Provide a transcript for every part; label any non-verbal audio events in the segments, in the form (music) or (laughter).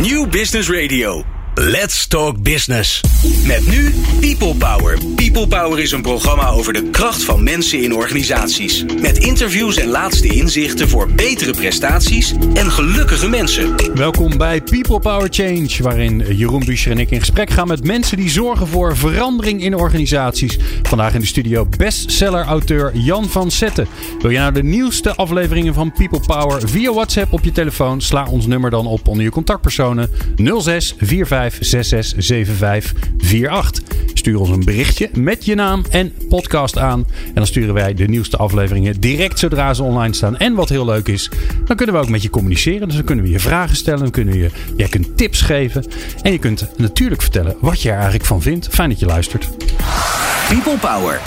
New Business Radio. Let's Talk Business. Met nu People Power. People Power is een programma over de kracht van mensen in organisaties. Met interviews en laatste inzichten voor betere prestaties en gelukkige mensen. Welkom bij People Power Change, waarin Jeroen Buescher en ik in gesprek gaan met mensen die zorgen voor verandering in organisaties. Vandaag in de studio bestseller-auteur Jan van Zetten. Wil je nou de nieuwste afleveringen van People Power via WhatsApp op je telefoon? Sla ons nummer dan op onder je contactpersonen 06 45 667548. Stuur ons een berichtje met je naam en podcast aan. En dan sturen wij de nieuwste afleveringen direct zodra ze online staan. En wat heel leuk is, dan kunnen we ook met je communiceren. Dus dan kunnen we je vragen stellen. Dan kunnen we je, jij kunt tips geven. En je kunt natuurlijk vertellen wat je er eigenlijk van vindt. Fijn dat je luistert. People Power.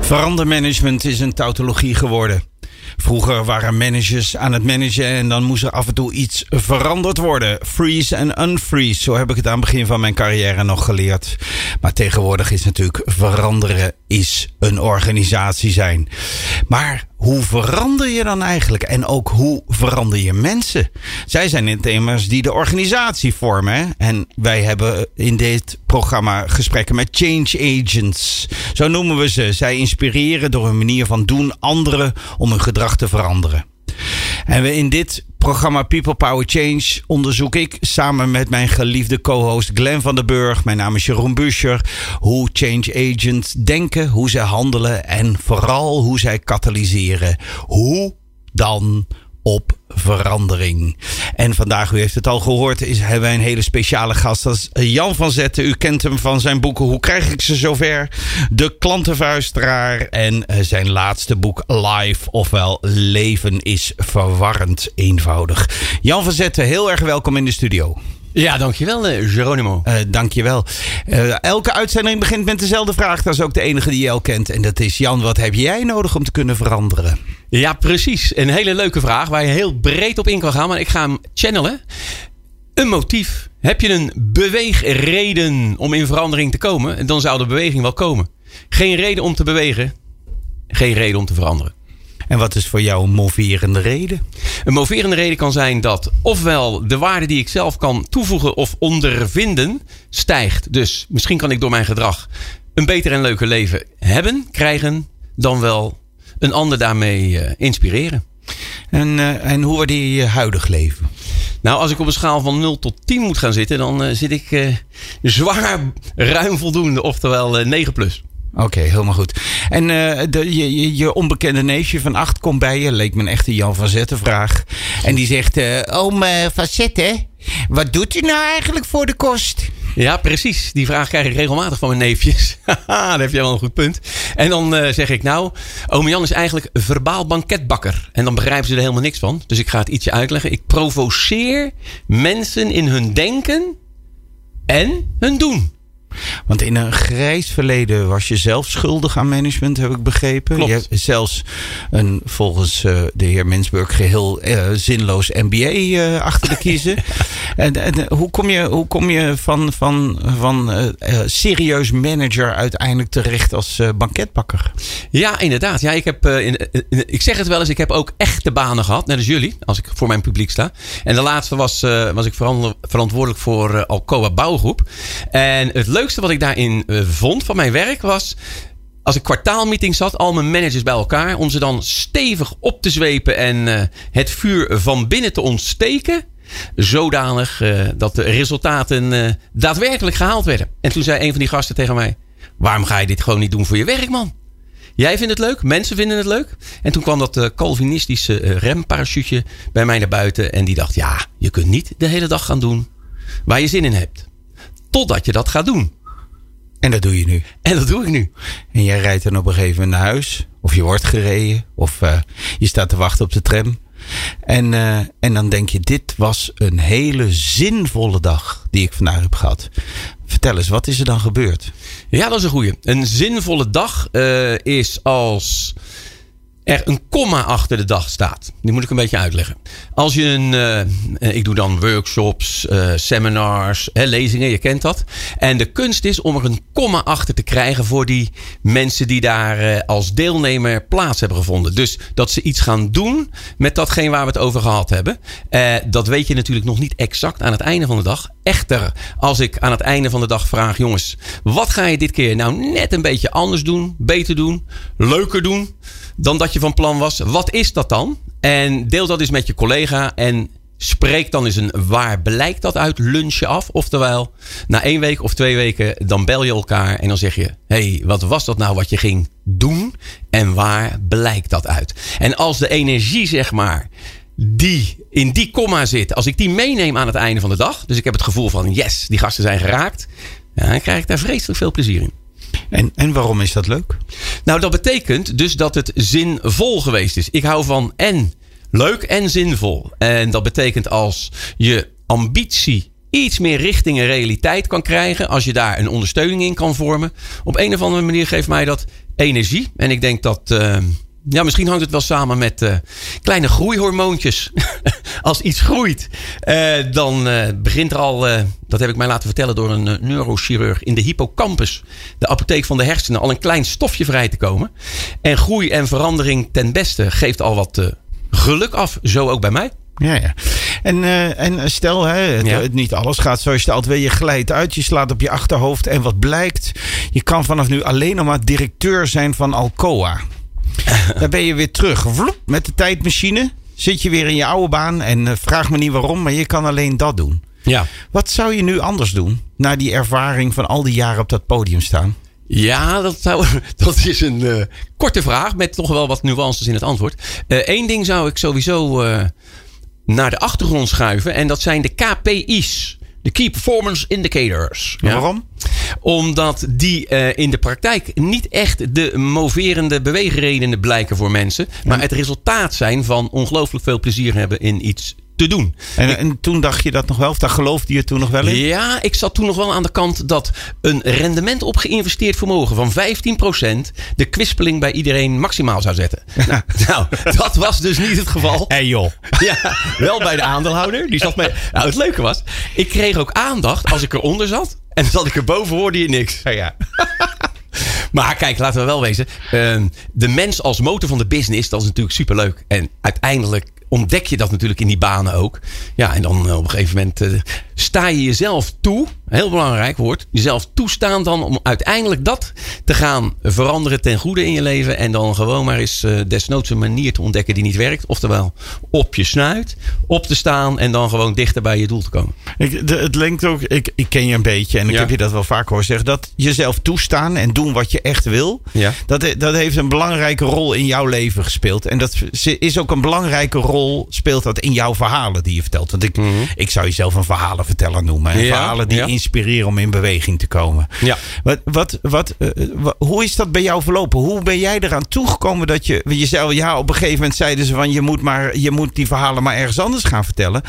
Verandermanagement is een tautologie geworden. Vroeger waren managers aan het managen en dan moest er af en toe iets veranderd worden. Freeze en unfreeze, zo heb ik het aan het begin van mijn carrière nog geleerd. Maar tegenwoordig is natuurlijk veranderen is een organisatie zijn. Maar hoe verander je dan eigenlijk? En ook hoe verander je mensen? Zij zijn het immers die de organisatie vormen. En wij hebben in dit programma gesprekken met change agents. Zo noemen we ze. Zij inspireren door hun manier van doen anderen om hun gedrag te veranderen. En we in dit programma People Power Change onderzoek ik samen met mijn geliefde co-host Glenn van den Burg, mijn naam is Jeroen Buscher, hoe change agents denken, hoe zij handelen en vooral hoe zij katalyseren. Hoe dan op verandering. En vandaag, u heeft het al gehoord, is, hebben wij een hele speciale gast. Dat is Jan van Zetten. U kent hem van zijn boeken Hoe krijg ik ze zover? De klantenvuisteraar en eh, zijn laatste boek Live, ofwel Leven is verwarrend eenvoudig. Jan van Zetten, heel erg welkom in de studio. Ja, dankjewel uh, Geronimo. Uh, dankjewel. Uh, elke uitzending begint met dezelfde vraag. Dat is ook de enige die je al kent. En dat is Jan, wat heb jij nodig om te kunnen veranderen? Ja, precies. Een hele leuke vraag waar je heel breed op in kan gaan. Maar ik ga hem channelen. Een motief. Heb je een beweegreden om in verandering te komen? Dan zou de beweging wel komen. Geen reden om te bewegen. Geen reden om te veranderen. En wat is voor jou een moverende reden? Een moverende reden kan zijn dat ofwel de waarde die ik zelf kan toevoegen of ondervinden stijgt. Dus misschien kan ik door mijn gedrag een beter en leuker leven hebben, krijgen, dan wel een ander daarmee uh, inspireren. En, uh, en hoe waardeer je je huidig leven? Nou, als ik op een schaal van 0 tot 10 moet gaan zitten, dan uh, zit ik zwaar ruim voldoende, oftewel 9 plus. Oké, helemaal goed. En uh, de, je, je, onbekende neefje van acht komt bij je. Leek me een echte Jan van Zetten vraag. En die zegt, uh, oom uh, van Zetten, wat doet u nou eigenlijk voor de kost? Ja, precies. Die vraag krijg ik regelmatig van mijn neefjes. (laughs) Daar heb jij wel een goed punt. En dan zeg ik nou, oom Jan is eigenlijk verbaal banketbakker. En dan begrijpen ze er helemaal niks van. Dus ik ga het ietsje uitleggen. Ik provoceer mensen in hun denken en hun doen. Want in een grijs verleden was je zelf schuldig aan management, heb ik begrepen. Klopt. Je hebt zelfs een volgens uh, de heer Mensburg geheel uh, zinloos MBA uh, achter de kiezen. (laughs) en, en hoe kom je, hoe kom je van, van, van serieus manager uiteindelijk terecht als banketbakker? Ja, inderdaad. Ja, ik, heb, in, in, ik zeg het wel eens, ik heb ook echte banen gehad, net als jullie, als ik voor mijn publiek sta. En de laatste was, was ik verantwoordelijk voor Alcoa Bouwgroep. En het leukste wat ik daarin uh, vond van mijn werk was. Als ik kwartaalmeetings had, al mijn managers bij elkaar. Om ze dan stevig op te zwepen en uh, het vuur van binnen te ontsteken. Zodanig uh, dat de resultaten daadwerkelijk gehaald werden. En toen zei een van die gasten tegen mij: Waarom ga je dit gewoon niet doen voor je werk, man? Jij vindt het leuk, mensen vinden het leuk. En toen kwam dat Calvinistische remparachute bij mij naar buiten. En die dacht: Ja, je kunt niet de hele dag gaan doen waar je zin in hebt. Totdat je dat gaat doen. En dat doe je nu. En dat doe ik nu. En jij rijdt dan op een gegeven moment naar huis. Of je wordt gereden. Of uh, je staat te wachten op de tram. En, uh, en dan denk je, dit was een hele zinvolle dag die ik vandaag heb gehad. Vertel eens, wat is er dan gebeurd? Ja, dat is een goeie. Een zinvolle dag uh, is als er een komma achter de dag staat. Die moet ik een beetje uitleggen. Als je een, uh, ik doe dan workshops, uh, seminars, hè, lezingen, je kent dat. En de kunst is om er een komma achter te krijgen voor die mensen die daar als deelnemer plaats hebben gevonden. Dus dat ze iets gaan doen met datgene waar we het over gehad hebben. dat weet je natuurlijk nog niet exact aan het einde van de dag. Echter, als ik aan het einde van de dag vraag, jongens, wat ga je dit keer nou net een beetje anders doen, beter doen, leuker doen? dan dat je van plan was. Wat is dat dan? En deel dat eens met je collega en spreek dan eens een waar blijkt dat uit lunchje af. Oftewel, na één week of twee weken, dan bel je elkaar en dan zeg je: hey, wat was dat nou wat je ging doen? En waar blijkt dat uit? En als de energie, zeg maar, die in die komma zit, als ik die meeneem aan het einde van de dag, dus ik heb het gevoel van: yes, die gasten zijn geraakt, dan krijg ik daar vreselijk veel plezier in. En, en waarom is dat leuk? Nou, dat betekent dus dat het zinvol geweest is. Ik hou van en leuk en zinvol. En dat betekent als je ambitie iets meer richting een realiteit kan krijgen. Als je daar een ondersteuning in kan vormen. Op een of andere manier geeft mij dat energie. En ik denk dat. Uh, ja, misschien hangt het wel samen met uh, kleine groeihormoontjes. (laughs) Als iets groeit, uh, dan uh, begint er al, dat heb ik mij laten vertellen door een neurochirurg, in de hippocampus, de apotheek van de hersenen, al een klein stofje vrij te komen. En groei en verandering ten beste geeft al wat geluk af, zo ook bij mij. Ja, ja. En, uh, en stel, hè, het, ja. niet alles gaat zoals je stelt. Wil je glijdt uit, je slaat op je achterhoofd. En wat blijkt, je kan vanaf nu alleen nog maar directeur zijn van Alcoa. Dan ben je weer terug. Vloep, met de tijdmachine zit je weer in je oude baan. En uh, vraag me niet waarom, maar je kan alleen dat doen. Ja. Wat zou je nu anders doen na die ervaring van al die jaren op dat podium staan? Ja, dat, zou, (laughs) dat is een uh, korte vraag met toch wel wat nuances in het antwoord. Eén uh, ding zou ik sowieso naar de achtergrond schuiven. En dat zijn de KPI's. De Key Performance Indicators. Ja? Waarom? Omdat die uh, in de praktijk niet echt de moverende beweegredenen blijken voor mensen. Maar het resultaat zijn van ongelooflijk veel plezier hebben in iets te doen. En, ik, en, toen dacht je dat nog wel? Of daar geloofde je toen nog wel in? Ja, ik zat toen nog wel aan de kant dat een rendement op geïnvesteerd vermogen van 15% de kwispeling bij iedereen maximaal zou zetten. (laughs) nou, nou, dat was dus niet het geval. Hé hey joh. Ja, wel bij de aandeelhouder. Die zat met, nou, het leuke was, ik kreeg ook aandacht als ik eronder zat. En zat ik erboven, hoorde je niks. Ja, ja. (laughs) Maar kijk, laten we wel wezen. Uh, de mens als motor van de business, dat is natuurlijk superleuk. En uiteindelijk ontdek je dat natuurlijk in die banen ook. Ja, en dan op een gegeven moment uh, sta je jezelf toe. Heel belangrijk woord. Jezelf toestaan dan om uiteindelijk dat te gaan veranderen ten goede in je leven. En dan gewoon maar eens uh, desnoods een manier te ontdekken die niet werkt. Oftewel op je snuit, op te staan en dan gewoon dichter bij je doel te komen. Ik, de, het linkt ook, ik, ik ken je een beetje en ik heb je dat wel vaak horen zeggen. Dat jezelf toestaan en doen wat je echt wil. Ja. Dat, dat heeft een belangrijke rol in jouw leven gespeeld. En dat is ook een belangrijke rol speelt dat in jouw verhalen die je vertelt. Want ik, mm -hmm. ik zou jezelf een verhalenverteller noemen. Ja, verhalen die. Inspireren om in beweging te komen. Ja. Wat, wat, wat, uh, wat, hoe is dat bij jou verlopen? Hoe ben jij eraan toegekomen dat je jezelf... Ja, op een gegeven moment zeiden ze van... Je moet, maar, je moet die verhalen maar ergens anders gaan vertellen.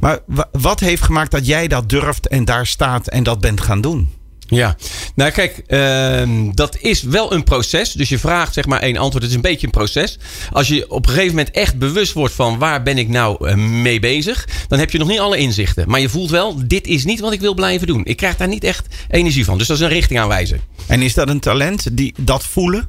Maar wat heeft gemaakt dat jij dat durft en daar staat en dat bent gaan doen? Ja, nou kijk, uh, dat is wel een proces. Dus je vraagt zeg maar één antwoord. Het is een beetje een proces. Als je op een gegeven moment echt bewust wordt van waar ben ik nou uh, mee bezig, dan heb je nog niet alle inzichten. Maar je voelt wel, dit is niet wat ik wil blijven doen. Ik krijg daar niet echt energie van. Dus dat is een richting aanwijzen. En is dat een talent, die, dat voelen?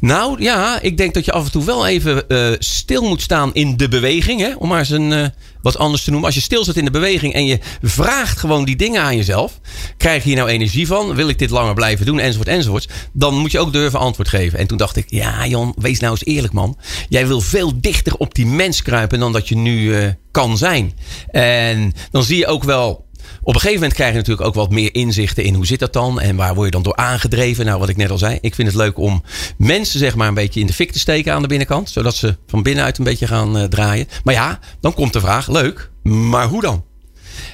Nou ja, ik denk dat je af en toe wel even uh, stil moet staan in de beweging. Hè? Om maar eens een, uh, wat anders te noemen. Als je stil zit in de beweging en je vraagt gewoon die dingen aan jezelf. Krijg je hier nou energie van? Wil ik dit langer blijven doen? Enzovoort, enzovoort. Dan moet je ook durven antwoord geven. En toen dacht ik, ja Jan, wees nou eens eerlijk man. Jij wil veel dichter op die mens kruipen dan dat je nu uh, kan zijn. En dan zie je ook wel op een gegeven moment krijg je natuurlijk ook wat meer inzichten in hoe zit dat dan en waar word je dan door aangedreven. Nou, wat ik net al zei, ik vind het leuk om mensen zeg maar een beetje in de fik te steken aan de binnenkant, zodat ze van binnenuit een beetje gaan uh, draaien. Maar ja, dan komt de vraag, leuk, maar hoe dan?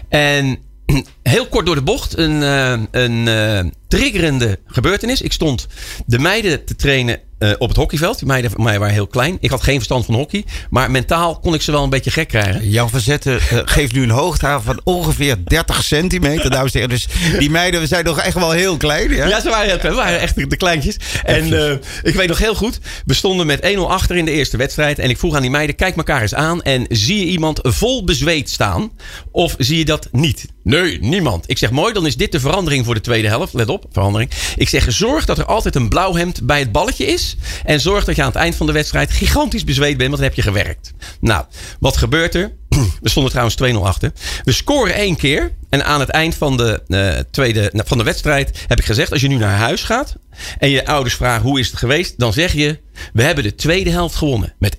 En (clears throat) heel kort door de bocht, een, uh, een uh, triggerende gebeurtenis. Ik stond de meiden te trainen uh, op het hockeyveld. Die meiden van mij waren heel klein. Ik had geen verstand van hockey. Maar mentaal kon ik ze wel een beetje gek krijgen. Jan Verzetten uh, geeft nu een hoogte van ongeveer 30 centimeter. dames en Dus die meiden we zijn nog echt wel heel klein. Ja, ja ze waren, we waren echt de kleintjes. En uh, ik weet nog heel goed. We stonden met 1-0 achter in de eerste wedstrijd. En ik vroeg aan die meiden, kijk elkaar eens aan. En zie je iemand vol bezweet staan? Of zie je dat niet? Nee, niemand. Ik zeg mooi, dan is dit de verandering voor de tweede helft. Let op, verandering. Ik zeg, zorg dat er altijd een blauw hemd bij het balletje is. En zorg dat je aan het eind van de wedstrijd gigantisch bezweet bent, want dan heb je gewerkt. Nou, wat gebeurt er? (clears throat) We stonden trouwens 2-0 achter. We scoren één keer. En aan het eind van de, uh, tweede, van de wedstrijd heb ik gezegd: als je nu naar huis gaat en je ouders vragen hoe is het geweest, dan zeg je: we hebben de tweede helft gewonnen met 1-0.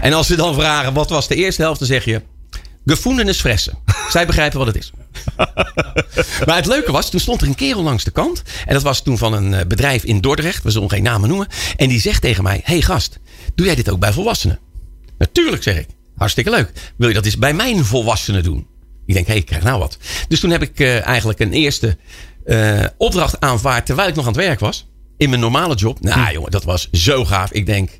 En als ze dan vragen wat was de eerste helft, dan zeg je: gevoelens fressen. Zij begrijpen wat het is. (laughs) maar het leuke was, toen stond er een kerel langs de kant. En dat was toen van een eh, bedrijf in Dordrecht. We zullen geen namen noemen. En die zegt tegen mij: hey gast, doe jij dit ook bij volwassenen? Natuurlijk, zeg ik. Hartstikke leuk. Wil je dat eens bij mijn volwassenen doen? Ik denk, hé, hey, ik krijg nou wat. Dus toen heb ik uh, eigenlijk een eerste uh, opdracht aanvaard terwijl ik nog aan het werk was in mijn normale job. Nou, hm. jongen, dat was zo gaaf. Ik denk,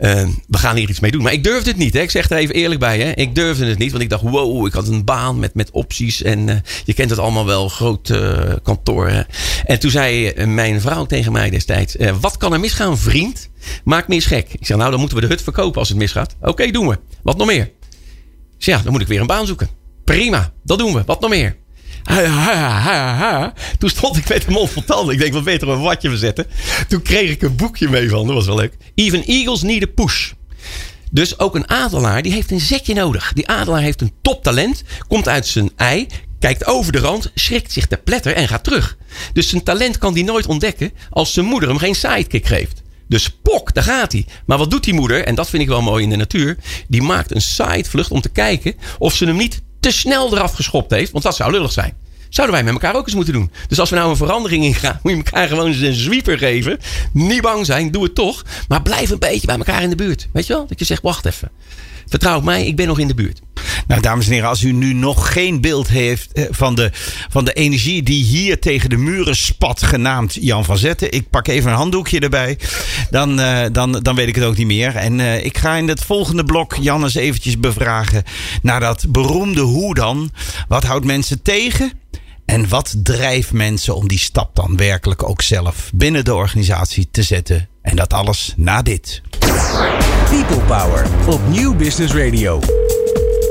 uh, we gaan hier iets mee doen. Maar ik durfde het niet. Hè. Ik zeg er even eerlijk bij. Hè. Ik durfde het niet. Want ik dacht, wow, ik had een baan met, met opties. En uh, je kent het allemaal wel, groot uh, kantoor. Hè. En toen zei mijn vrouw tegen mij destijds: Wat kan er misgaan, vriend? Maak me eens gek. Ik zeg, nou, dan moeten we de hut verkopen als het misgaat. Oké, okay, doen we. Wat nog meer? Zeg, ja, dan moet ik weer een baan zoeken. Prima, dat doen we. Wat nog meer? Toen stond ik met de mond vol tanden. Ik denk, wat beter een watje verzetten. Toen kreeg ik een boekje mee van. Dat was wel leuk. Even Eagles need a push. Dus ook een adelaar, die heeft een zetje nodig. Die adelaar heeft een toptalent. Komt uit zijn ei. Kijkt over de rand, schrikt zich te pletter en gaat terug. Dus zijn talent kan hij nooit ontdekken als zijn moeder hem geen sidekick geeft. Dus pok, daar gaat hij. Maar wat doet die moeder? En dat vind ik wel mooi in de natuur. Die maakt een sidevlucht om te kijken of ze hem niet te snel eraf geschopt heeft. Want dat zou lullig zijn. Zouden wij met elkaar ook eens moeten doen. Dus als we nou een verandering ingaan, moet je elkaar gewoon eens een sweeper geven. Niet bang zijn, doe het toch. Maar blijf een beetje bij elkaar in de buurt. Weet je wel? Dat je zegt, wacht even. Vertrouw mij, ik ben nog in de buurt. Nou, dames en heren, als u nu nog geen beeld heeft eh, van de, van de energie die hier tegen de muren spat, genaamd Jan van Zetten. Ik pak even een handdoekje erbij. Dan, uh, dan, dan weet ik het ook niet meer. En uh, ik ga in het volgende blok Jan eens eventjes bevragen naar dat beroemde hoe dan. Wat houdt mensen tegen? En wat drijft mensen om die stap dan werkelijk ook zelf binnen de organisatie te zetten? En dat alles na dit. People Power op Nieuw Business Radio.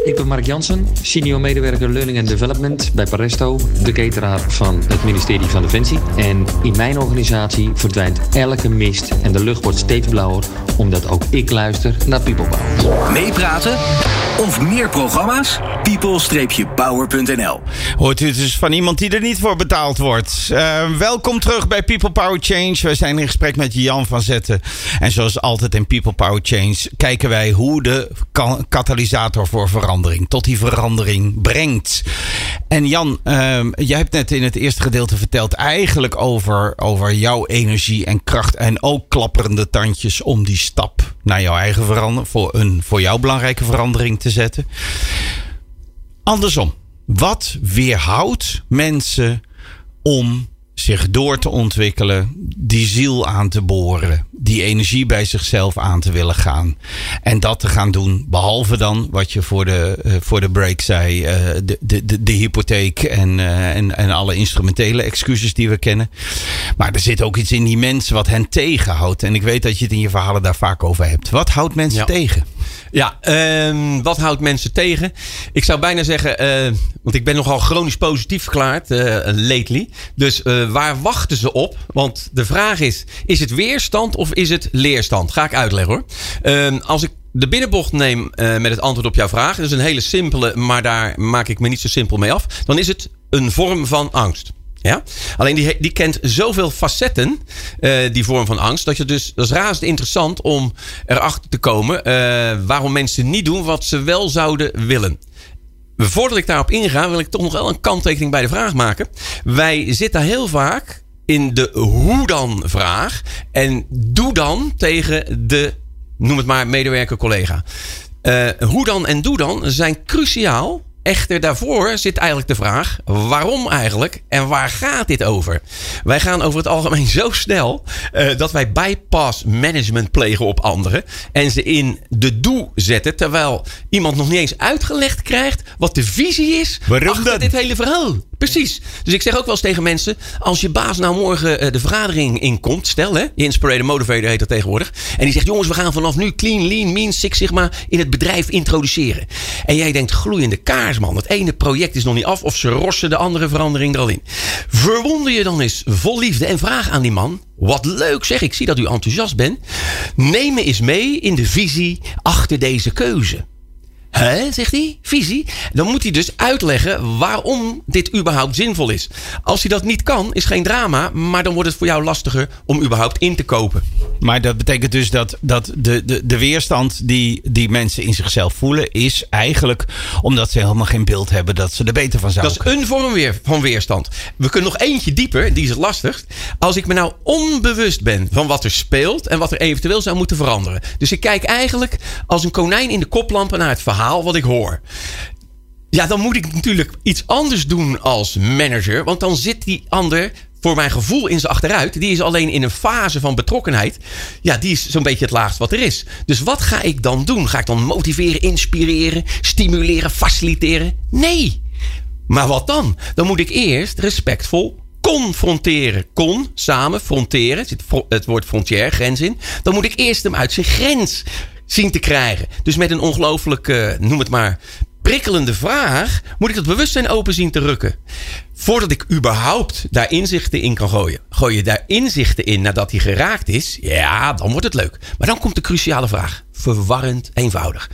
Ik ben Mark Jansen, senior medewerker Learning and Development bij Paresto, de cateraar van het ministerie van Defensie. En in mijn organisatie verdwijnt elke mist en de lucht wordt steeds blauwer, omdat ook ik luister naar People Power. Meepraten of meer programma's? people-power.nl Hoort u dus van iemand die er niet voor betaald wordt. Uh, welkom terug bij People Power Change. We zijn in gesprek met Jan van Zetten. En zoals altijd in People Power Change kijken wij hoe de katalysator voor verandering tot die verandering brengt. En Jan, uh, jij hebt net in het eerste gedeelte verteld eigenlijk over, over jouw energie en kracht. En ook klapperende tandjes om die stap naar jouw eigen verandering, voor, een, voor jouw belangrijke verandering te zetten. Andersom, wat weerhoudt mensen om zich door te ontwikkelen, die ziel aan te boren, die energie bij zichzelf aan te willen gaan. En dat te gaan doen, behalve dan wat je voor de, uh, voor de break zei, uh, de, de, de, hypotheek en, uh, en, en alle instrumentele excuses die we kennen. Maar er zit ook iets in die mensen wat hen tegenhoudt. En ik weet dat je het in je verhalen daar vaak over hebt. Wat houdt mensen tegen? Ja, um, wat houdt mensen tegen? Ik zou bijna zeggen, uh, want ik ben nogal chronisch positief verklaard, uh, lately. Dus uh, waar wachten ze op? Want de vraag is, is het weerstand of is het leerstand? Ga ik uitleggen hoor. Um, als ik de binnenbocht neem met het antwoord op jouw vraag. Dat is een hele simpele, maar daar maak ik me niet zo simpel mee af. Dan is het een vorm van angst. Ja? Alleen die, die kent zoveel facetten, uh, die vorm van angst, dat je dus, dat is razend interessant om erachter te komen uh, waarom mensen niet doen wat ze wel zouden willen. Voordat ik daarop inga, wil ik toch nog wel een kanttekening bij de vraag maken. Wij zitten heel vaak in de hoe dan vraag en doe dan tegen de, noem het maar, medewerker, collega. Uh, hoe dan en doe dan zijn cruciaal Echter, daarvoor zit eigenlijk de vraag: waarom eigenlijk en waar gaat dit over? Wij gaan over het algemeen zo snel uh, dat wij bypass management plegen op anderen en ze in de doe zetten, terwijl iemand nog niet eens uitgelegd krijgt wat de visie is Waarom achter dan? dit hele verhaal. Precies. Dus ik zeg ook wel eens tegen mensen: als je baas nou morgen uh, de vergadering inkomt, stel hè, je inspirator motivator heet dat tegenwoordig, en die zegt: jongens, we gaan vanaf nu clean, lean, mean, six sigma in het bedrijf introduceren. En jij denkt: gloeiende kaars, man. Het ene project is nog niet af, of ze rossen de andere verandering er al in. Verwonder je dan eens vol liefde en vraag aan die man: wat leuk zeg, ik zie dat u enthousiast bent. Neem me eens mee in de visie achter deze keuze. Hè, zegt hij, visie. Dan moet hij dus uitleggen waarom dit überhaupt zinvol is. Als hij dat niet kan, is geen drama, maar dan wordt het voor jou lastiger om überhaupt in te kopen. Maar dat betekent dus dat, dat de, de, de weerstand die, die mensen in zichzelf voelen, is eigenlijk omdat ze helemaal geen beeld hebben dat ze er beter van zouden Dat is een vorm weer, van weerstand. We kunnen nog eentje dieper, die is het lastigst. Als ik me nou onbewust ben van wat er speelt en wat er eventueel zou moeten veranderen. Dus ik kijk eigenlijk als een konijn in de koplampen naar het verhaal wat ik hoor. Ja, dan moet ik natuurlijk iets anders doen als manager. Want dan zit die ander voor mijn gevoel in zijn achteruit. Die is alleen in een fase van betrokkenheid. Ja, die is zo'n beetje het laagst wat er is. Dus wat ga ik dan doen? Ga ik dan motiveren, inspireren, stimuleren, faciliteren? Nee. Maar wat dan? Dan moet ik eerst respectvol confronteren. Con, samen, fronteren. Er zit het woord frontière, grens in. Dan moet ik eerst hem uit zijn grens zien te krijgen. Dus met een ongelooflijk, uh, noem het maar, prikkelende vraag, moet ik dat bewustzijn open zien te rukken. Voordat ik überhaupt daar inzichten in kan gooien. Gooi je daar inzichten in nadat hij geraakt is, ja, dan wordt het leuk. Maar dan komt de cruciale vraag. Verwarrend eenvoudig.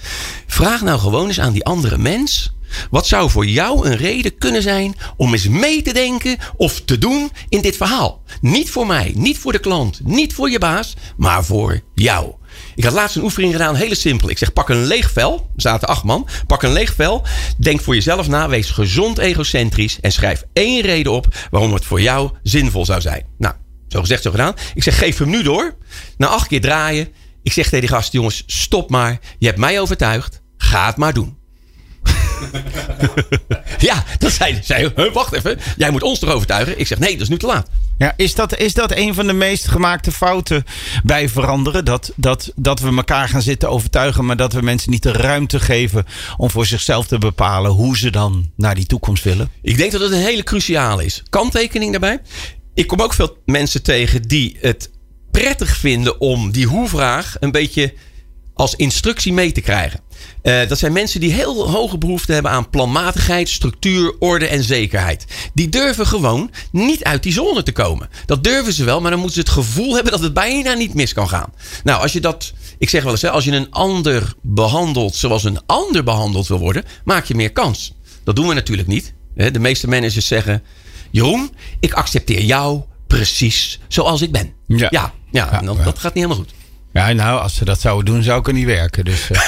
Vraag nou gewoon eens aan die andere mens. Wat zou voor jou een reden kunnen zijn om eens mee te denken of te doen in dit verhaal? Niet voor mij, niet voor de klant, niet voor je baas, maar voor jou. Ik had laatst een oefening gedaan, hele simpel. Ik zeg: pak een leeg vel. Zaten acht man. Pak een leeg vel. Denk voor jezelf na. Wees gezond egocentrisch. En schrijf één reden op waarom het voor jou zinvol zou zijn. Nou, zo gezegd, zo gedaan. Ik zeg: geef hem nu door. Na acht keer draaien. Ik zeg tegen die gasten: jongens, stop maar. Je hebt mij overtuigd. Ga het maar doen. (laughs) ja, dat zei hij. Wacht even. Jij moet ons toch overtuigen? Ik zeg: nee, dat is nu te laat. Ja, is dat, is dat een van de meest gemaakte fouten bij veranderen? Dat, dat, dat we elkaar gaan zitten overtuigen, maar dat we mensen niet de ruimte geven om voor zichzelf te bepalen hoe ze dan naar die toekomst willen? Ik denk dat het een hele cruciale is. Kanttekening daarbij. Ik kom ook veel mensen tegen die het prettig vinden om die hoe-vraag een beetje als instructie mee te krijgen. Uh, dat zijn mensen die heel hoge behoefte hebben aan planmatigheid, structuur, orde en zekerheid. Die durven gewoon niet uit die zone te komen. Dat durven ze wel, maar dan moeten ze het gevoel hebben dat het bijna niet mis kan gaan. Nou, als je dat, ik zeg wel eens, hè, als je een ander behandelt zoals een ander behandeld wil worden, maak je meer kans. Dat doen we natuurlijk niet. De meeste managers zeggen: Jeroen, ik accepteer jou precies zoals ik ben. Ja, ja, ja, ja dat, dat gaat niet helemaal goed. Ja, nou, als ze dat zouden doen, zou ik er niet werken. Dus, uh...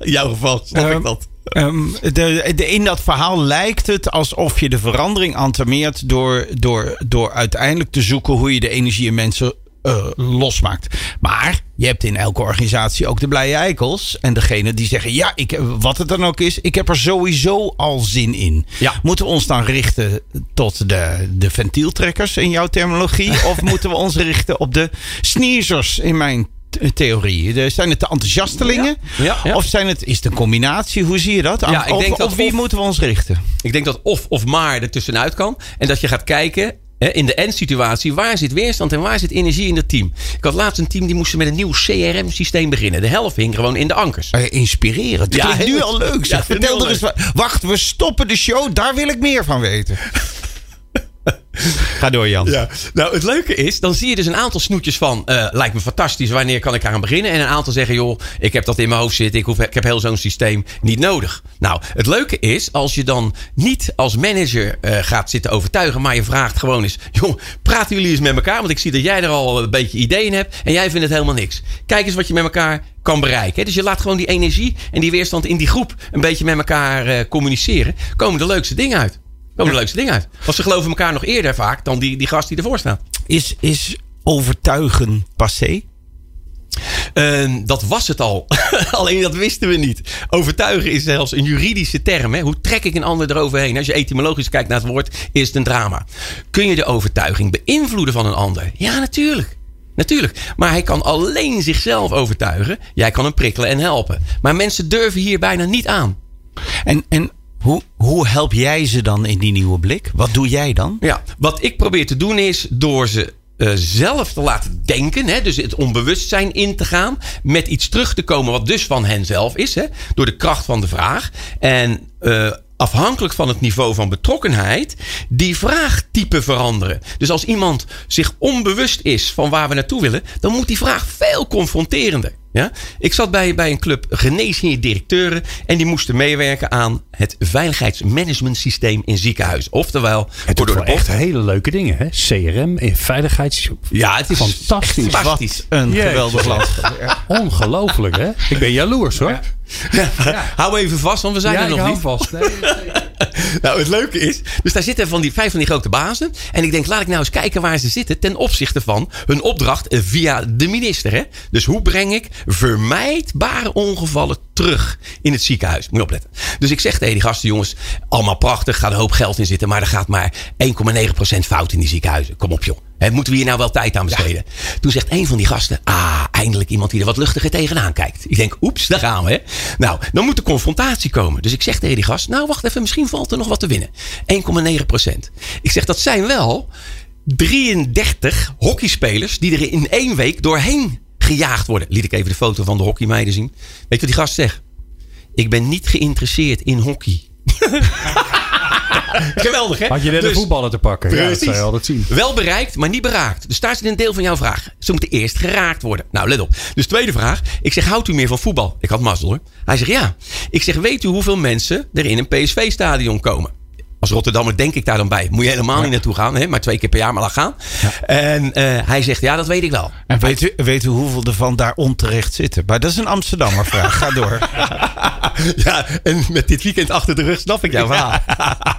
In (laughs) jouw geval snap um, ik dat. Um, de, de, in dat verhaal lijkt het alsof je de verandering antameert door, door, door uiteindelijk te zoeken hoe je de energie in mensen uh, losmaakt. Maar je hebt in elke organisatie ook de blije eikels. En degene die zeggen: Ja, ik, wat het dan ook is, ik heb er sowieso al zin in. Ja. Moeten we ons dan richten tot de, de ventieltrekkers in jouw terminologie? (laughs) of moeten we ons richten op de sneezers in mijn theorie? De, zijn het de enthousiastelingen? Ja. Ja, ja. Of zijn het, is het een combinatie? Hoe zie je dat? Ja, ik op, denk dat op wie of- moeten we ons richten? Ik denk dat of of maar er tussenuit kan. En dat je gaat kijken in de end-situatie. Waar zit weerstand en waar zit energie in het team? Ik had laatst een team die moesten met een nieuw CRM-systeem beginnen. De helft hing gewoon in de ankers. Inspireren. Het Ja, nu al leuk. Zeg. Ja, Vertel er eens. Wacht, we stoppen de show. Daar wil ik meer van weten. (laughs) Ga door, Jan. Ja, nou het leuke is, dan zie je dus een aantal snoetjes van, eh, lijkt me fantastisch, wanneer kan ik aan beginnen? En een aantal zeggen, joh, ik heb dat in mijn hoofd zitten, ik, hoef, ik heb heel zo'n systeem niet nodig. Nou, het leuke is, als je dan niet als manager eh, gaat zitten overtuigen, maar je vraagt gewoon eens, joh, praten jullie eens met elkaar? Want ik zie dat jij er al een beetje ideeën hebt en jij vindt het helemaal niks. Kijk eens wat je met elkaar kan bereiken. Dus je laat gewoon die energie en die weerstand in die groep een beetje met elkaar eh, communiceren. Komen de leukste dingen uit. Komen de leukste dingen uit. Want ze geloven elkaar nog eerder vaak dan die, die gast die ervoor staat. Is, is overtuigen passé? Ehm, dat was het al. (laughs) Alleen dat wisten we niet. Overtuigen is zelfs een juridische term. Hè? Hoe trek ik een ander eroverheen? Als je etymologisch kijkt naar het woord, is het een drama. Kun je de overtuiging beïnvloeden van een ander? Ja, natuurlijk. Natuurlijk. Maar hij kan alleen zichzelf overtuigen. Jij kan hem prikkelen en helpen. Maar mensen durven hier bijna niet aan. En, en hoe, hoe help jij ze dan in die nieuwe blik? Wat doe jij dan? Ja, wat ik probeer te doen is door ze uh, zelf te laten denken. Hè, dus het onbewustzijn in te gaan. Met iets terug te komen wat dus van hen zelf is. Hè, door de kracht van de vraag. En uh, afhankelijk van het niveau van betrokkenheid, die vraagtype veranderen. Dus als iemand zich onbewust is van waar we naartoe willen, dan moet die vraag veel confronterender. Ja? Ik zat bij, bij een club geneesheer-directeuren en die moesten meewerken aan het veiligheidsmanagementsysteem in ziekenhuizen. Oftewel, het door de echt hele leuke dingen, hè? CRM en veiligheids. Ja, het is fantastisch. fantastisch. Wat een geweldig land. Ongelooflijk, hè? Ik ben jaloers hoor. Ja. Ja. Hou even vast, want we zijn er nog niet. vast. Nee, (laughs) Nou, het leuke is, dus daar zitten van die vijf van die grote bazen. En ik denk, laat ik nou eens kijken waar ze zitten ten opzichte van hun opdracht eh, via de minister. Hè? Dus hoe breng ik vermijdbare ongevallen terug in het ziekenhuis? Moet je opletten. Dus ik zeg tegen die gasten, jongens, allemaal prachtig, gaat een hoop geld in zitten, maar er gaat maar 1,9% fout in die ziekenhuizen. Kom op, joh. Moeten we hier nou wel tijd aan besteden? Toen zegt een van die gasten, ah, eindelijk iemand die er wat luchtiger tegenaan kijkt. Ik denk, oeps, daar gaan we. Hè? Nou, dan moet de confrontatie komen. Dus ik zeg tegen die gast, nou wacht even, misschien valt er nog wat te winnen. 1,9 procent. Ik zeg, dat zijn wel 33 hockeyspelers die er in één week doorheen gejaagd worden. Liet ik even de foto van de hockeymeiden zien. Weet je wat die gast zegt? Ik ben niet geïnteresseerd in hockey. (laughs) Geweldig, hè? Had je net Dus- de voetballen te pakken? Ja, dat Precies. zou je altijd zien. wel bereikt, maar niet beraakt. Dus daar zit een deel van jouw vraag. Ze moeten eerst geraakt worden. Nou, let op. Dus tweede vraag. Ik zeg, houdt u meer van voetbal? Ik had mazzel hoor. Hij zegt, ja. Ik zeg, weet u hoeveel mensen er in een PSV-stadion komen? Als Rotterdammer denk ik daar dan bij. Moet je helemaal niet naartoe gaan. Hè? Maar twee keer per jaar maar laat gaan. En eh, hij zegt, ja, dat weet ik wel. En weet u, weet u hoeveel ervan daar onterecht zitten? Maar dat is een Amsterdammer vraag. Ga door. (laughs) ja, en met dit weekend achter de rug snap ik jouw verhaal.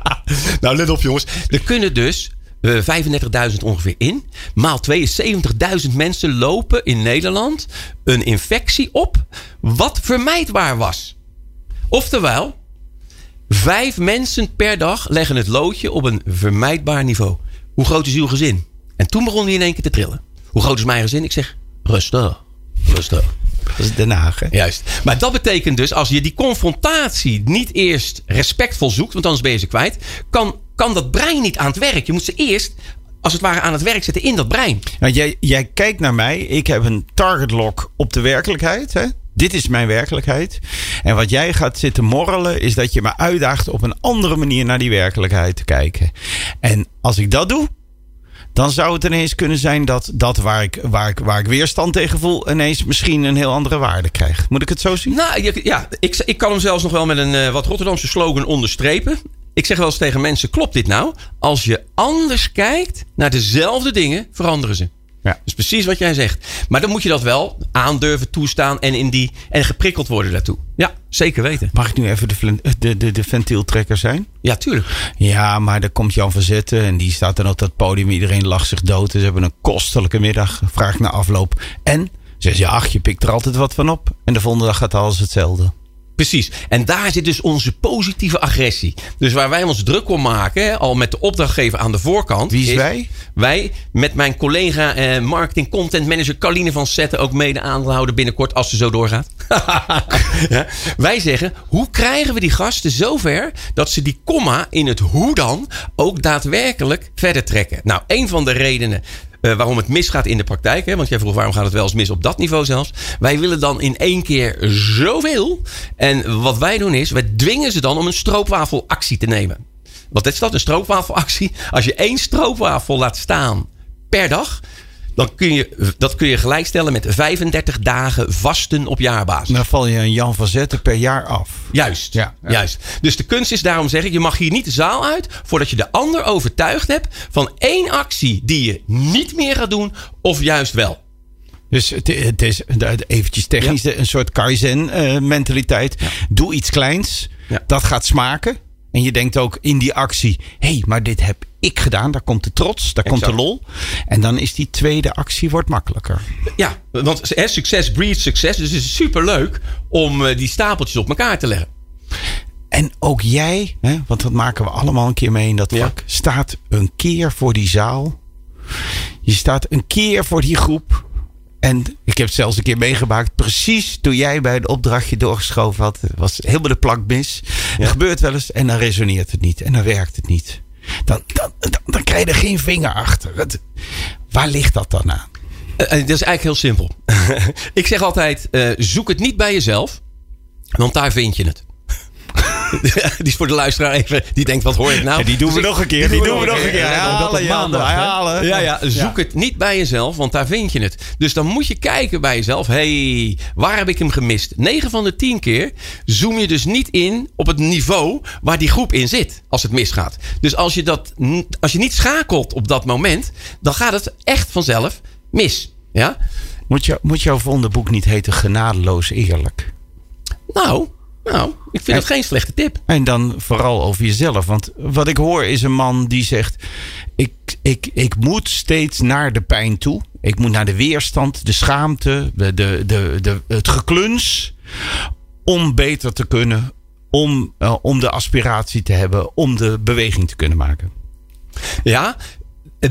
(laughs) nou, let op jongens. Er kunnen dus eh, 35.000 ongeveer in. Maal 72.000 mensen lopen in Nederland een infectie op wat vermijdbaar was. Oftewel, vijf mensen per dag leggen het loodje op een vermijdbaar niveau. Hoe groot is uw gezin? En toen begon hij in één keer te trillen. Hoe groot is mijn gezin? Ik zeg, rustig, rustig. Dat is Den Haag, hè? Juist. Maar dat betekent dus, als je die confrontatie niet eerst respectvol zoekt, want anders ben je ze kwijt, kan, kan dat brein niet aan het werk. Je moet ze eerst, als het ware, aan het werk zetten in dat brein. Nou, jij, jij kijkt naar mij. Ik heb een target lock op de werkelijkheid. Hè? Dit is mijn werkelijkheid. En wat jij gaat zitten morrelen, is dat je me uitdaagt op een andere manier naar die werkelijkheid te kijken. En als ik dat doe, dan zou het ineens kunnen zijn dat dat waar ik, waar ik, waar ik weerstand tegen voel, ineens misschien een heel andere waarde krijgt. Moet ik het zo zien? Nou, ja, ik, ik kan hem zelfs nog wel met een eh, wat Rotterdamse slogan onderstrepen. Ik zeg wel eens tegen mensen, klopt dit nou? Als je anders kijkt naar dezelfde dingen, veranderen ze. Ja. Dus precies wat jij zegt. Maar dan moet je dat wel aandurven, toestaan en, in die, en geprikkeld worden daartoe. Ja, zeker weten. Mag ik nu even de, de, de, de ventieltrekker zijn? Ja, tuurlijk. Ja, maar daar komt Jan van Zetten en die staat dan op dat podium. Iedereen lacht zich dood. Ze hebben een kostelijke middag. Vraag ik naar afloop. En zegt ja, ach, je pikt er altijd wat van op. En de volgende dag gaat alles hetzelfde. Precies. En daar zit dus onze positieve agressie. Dus waar wij ons druk om maken, hè, al met de opdrachtgever aan de voorkant. Wie is wij? Wij met mijn collega eh, marketing content manager Carline van Zetten ook mede aanhouden binnenkort als ze zo doorgaat. (laughs) ja. Wij zeggen, hoe krijgen we die gasten zover dat ze die komma in het hoe dan ook daadwerkelijk verder trekken? Nou, een van de redenen eh, waarom het misgaat in de praktijk. Hè? Want jij vroeg waarom gaat het wel eens mis op dat niveau zelfs. Wij willen dan in één keer zoveel. En wat wij doen is, wij dwingen ze dan om een stroopwafelactie te nemen. Wat is dat? Een stroopwafelactie? Als je één stroopwafel laat staan per dag. Dan kun je, dat kun je gelijkstellen met 35 dagen vasten op jaarbasis. Dan val je een Jan van Zetten per jaar af. Juist, Ja, ja. juist. Dus de kunst is daarom zeggen: je mag hier niet de zaal uit voordat je de ander overtuigd hebt van één actie die je niet meer gaat doen, of juist wel. Dus het, het is eventjes technisch een soort Kaizen eh, mentaliteit. Doe iets kleins. Dat gaat smaken. En je denkt ook in die actie: hé, hey, maar dit heb ik gedaan. Daar komt de trots, daar komt de lol. En dan is die tweede actie wordt makkelijker. Ja, want hè, succes breeds succes. Dus het is super leuk om eh, die stapeltjes op elkaar te leggen. En ook jij, hè, want dat maken we allemaal een keer mee in dat vak, staat een keer voor die zaal. Je staat een keer voor die groep. En ik heb het zelfs een keer meegemaakt. Precies toen jij bij een opdrachtje doorgeschoven had. Was helemaal de plank mis. Er gebeurt wel eens en dan resoneert het niet. En dan werkt het niet. Dan, dan, dan, dan krijg je er geen vinger achter. Het, waar ligt dat dan aan? Uh, dat is eigenlijk heel simpel. (laughs) ik zeg altijd: uh, zoek het niet bij jezelf. Want daar vind je het. (laughs) die is voor de luisteraar even. Die denkt, wat hoor ik nou? Ja, die doen we dus nog een keer. Die, doen we nog een keer. Halen, maandag, halen. Ja, ja, zoek het niet bij jezelf, want daar vind je het. Dus dan moet je kijken bij jezelf. hey, waar heb ik hem gemist? 9 van de 10 keer zoom je dus niet in op het niveau waar die groep in zit. Als het misgaat. Dus als je, dat, als je niet schakelt op dat moment, dan gaat het echt vanzelf mis. Ja? Moet, je, moet jouw volgende boek niet heten Genadeloos Eerlijk? Nou, nou, ik vind dat geen slechte tip. En dan vooral over jezelf. Want wat ik hoor is een man die zegt: ik, ik, ik moet steeds naar de pijn toe. Ik moet naar de weerstand, de schaamte, de, de, de, de, het gekluns. Om beter te kunnen. Om, uh, om de aspiratie te hebben. Om de beweging te kunnen maken. Ja,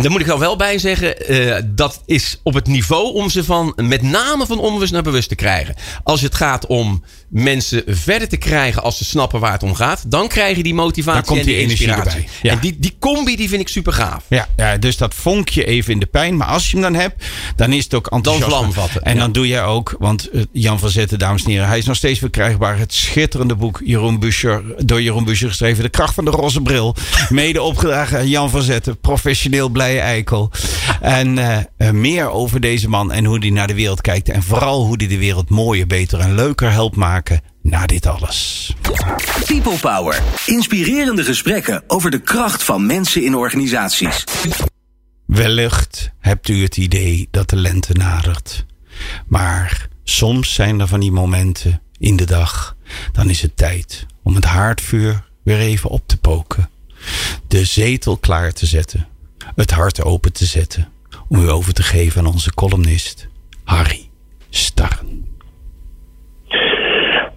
daar moet ik er wel bij zeggen, uh, dat is op het niveau om ze van, met name van onbewust naar bewust te krijgen. Als het gaat om mensen verder te krijgen als ze snappen waar het om gaat, dan krijg je die motivatie dan komt die en die energie erbij. Ja. En die, die combi die vind ik super gaaf. Ja, ja, dus dat vonkje even in de pijn. Maar als je hem dan hebt, dan is het ook enthousiasme. Dan vlam vatten. En dan doe jij ook, want uh, Jan van Zetten, dames en heren, hij is nog steeds verkrijgbaar. Het schitterende boek Jeroen Buscher, door Jeroen Buscher geschreven. De kracht van de roze bril. (laughs) Mede opgedragen Jan van Zetten, professioneel blije eikel. En uh, meer over deze man en hoe hij naar de wereld kijkt. En vooral hoe hij de wereld mooier, beter en leuker helpt maken na dit alles. People Power. Inspirerende gesprekken over de kracht van mensen in organisaties. Wellicht hebt u het idee dat de lente nadert. Maar soms zijn er van die momenten in de dag. Dan is het tijd om het haardvuur weer even op te poken. De zetel klaar te zetten. Het hart open te zetten. Om u over te geven aan onze columnist Harry Starren.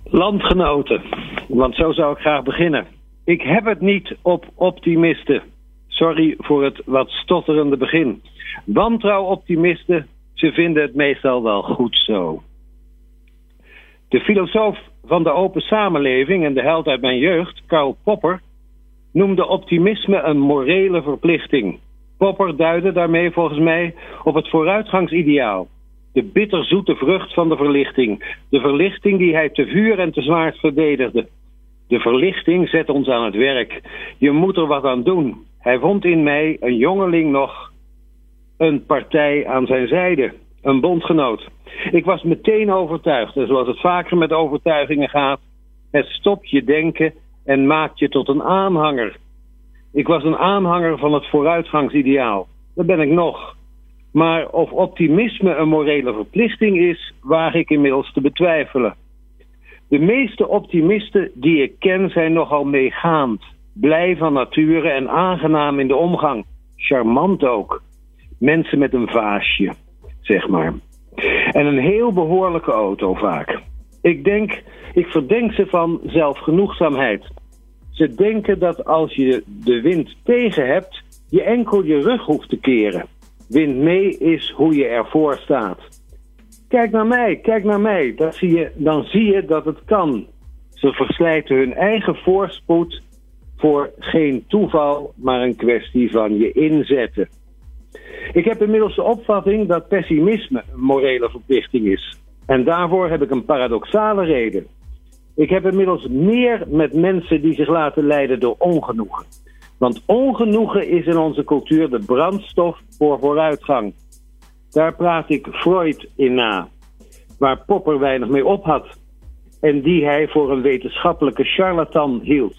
Landgenoten, want zo zou ik graag beginnen. Ik heb het niet op optimisten. Sorry voor het wat stotterende begin. Wantrouw-optimisten, ze vinden het meestal wel goed zo. De filosoof van de open samenleving en de held uit mijn jeugd, Karl Popper, noemde optimisme een morele verplichting. Popper duidde daarmee volgens mij op het vooruitgangsideaal de bitterzoete vrucht van de verlichting. De verlichting die hij te vuur en te zwaard verdedigde. De verlichting zet ons aan het werk. Je moet er wat aan doen. Hij vond in mij, een jongeling nog, een partij aan zijn zijde. Een bondgenoot. Ik was meteen overtuigd. En zoals het vaker met overtuigingen gaat, het stopt je denken en maakt je tot een aanhanger. Ik was een aanhanger van het vooruitgangsideaal. Dat ben ik nog. Maar of optimisme een morele verplichting is, waag ik inmiddels te betwijfelen. De meeste optimisten die ik ken zijn nogal meegaand, blij van nature en aangenaam in de omgang. Charmant ook. Mensen met een vaasje, zeg maar. En een heel behoorlijke auto vaak. Ik denk, ik verdenk ze van zelfgenoegzaamheid. Ze denken dat als je de wind tegen hebt, je enkel je rug hoeft te keren. Wind mee is hoe je ervoor staat. Kijk naar mij, kijk naar mij. Dat zie je, dan zie je dat het kan. Ze verslijten hun eigen voorspoed voor geen toeval, maar een kwestie van je inzetten. Ik heb inmiddels de opvatting dat pessimisme een morele verplichting is. En daarvoor heb ik een paradoxale reden. Ik heb inmiddels meer met mensen die zich laten leiden door ongenoegen. Want ongenoegen is in onze cultuur de brandstof voor vooruitgang. Daar praat ik Freud in na, waar Popper weinig mee op had en die hij voor een wetenschappelijke charlatan hield.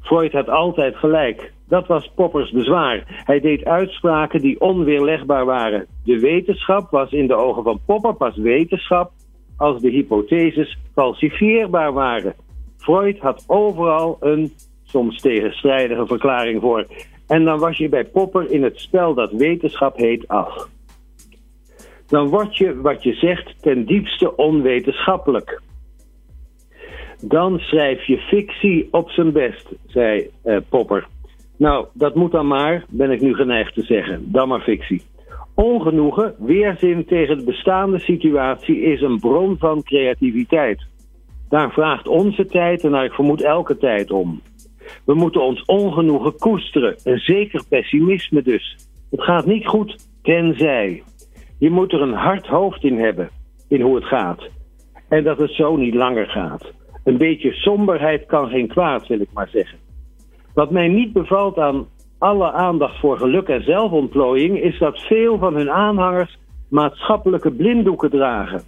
Freud had altijd gelijk. Dat was Poppers bezwaar. Hij deed uitspraken die onweerlegbaar waren. De wetenschap was in de ogen van Popper pas wetenschap als de hypotheses falsifieerbaar waren. Freud had overal een soms tegenstrijdige verklaring voor. En dan was je bij Popper in het spel dat wetenschap heet af. Dan word je wat je zegt ten diepste onwetenschappelijk. Dan schrijf je fictie op zijn best, zei eh, Popper. Nou, dat moet dan maar, ben ik nu geneigd te zeggen. Dan maar fictie. Ongenoegen, weerzin tegen de bestaande situatie is een bron van creativiteit. Daar vraagt onze tijd en naar ik vermoed elke tijd om. We moeten ons ongenoegen koesteren, een zeker pessimisme dus. Het gaat niet goed, tenzij. Je moet er een hard hoofd in hebben, in hoe het gaat. En dat het zo niet langer gaat. Een beetje somberheid kan geen kwaad, wil ik maar zeggen. Wat mij niet bevalt aan alle aandacht voor geluk en zelfontplooiing is dat veel van hun aanhangers maatschappelijke blinddoeken dragen.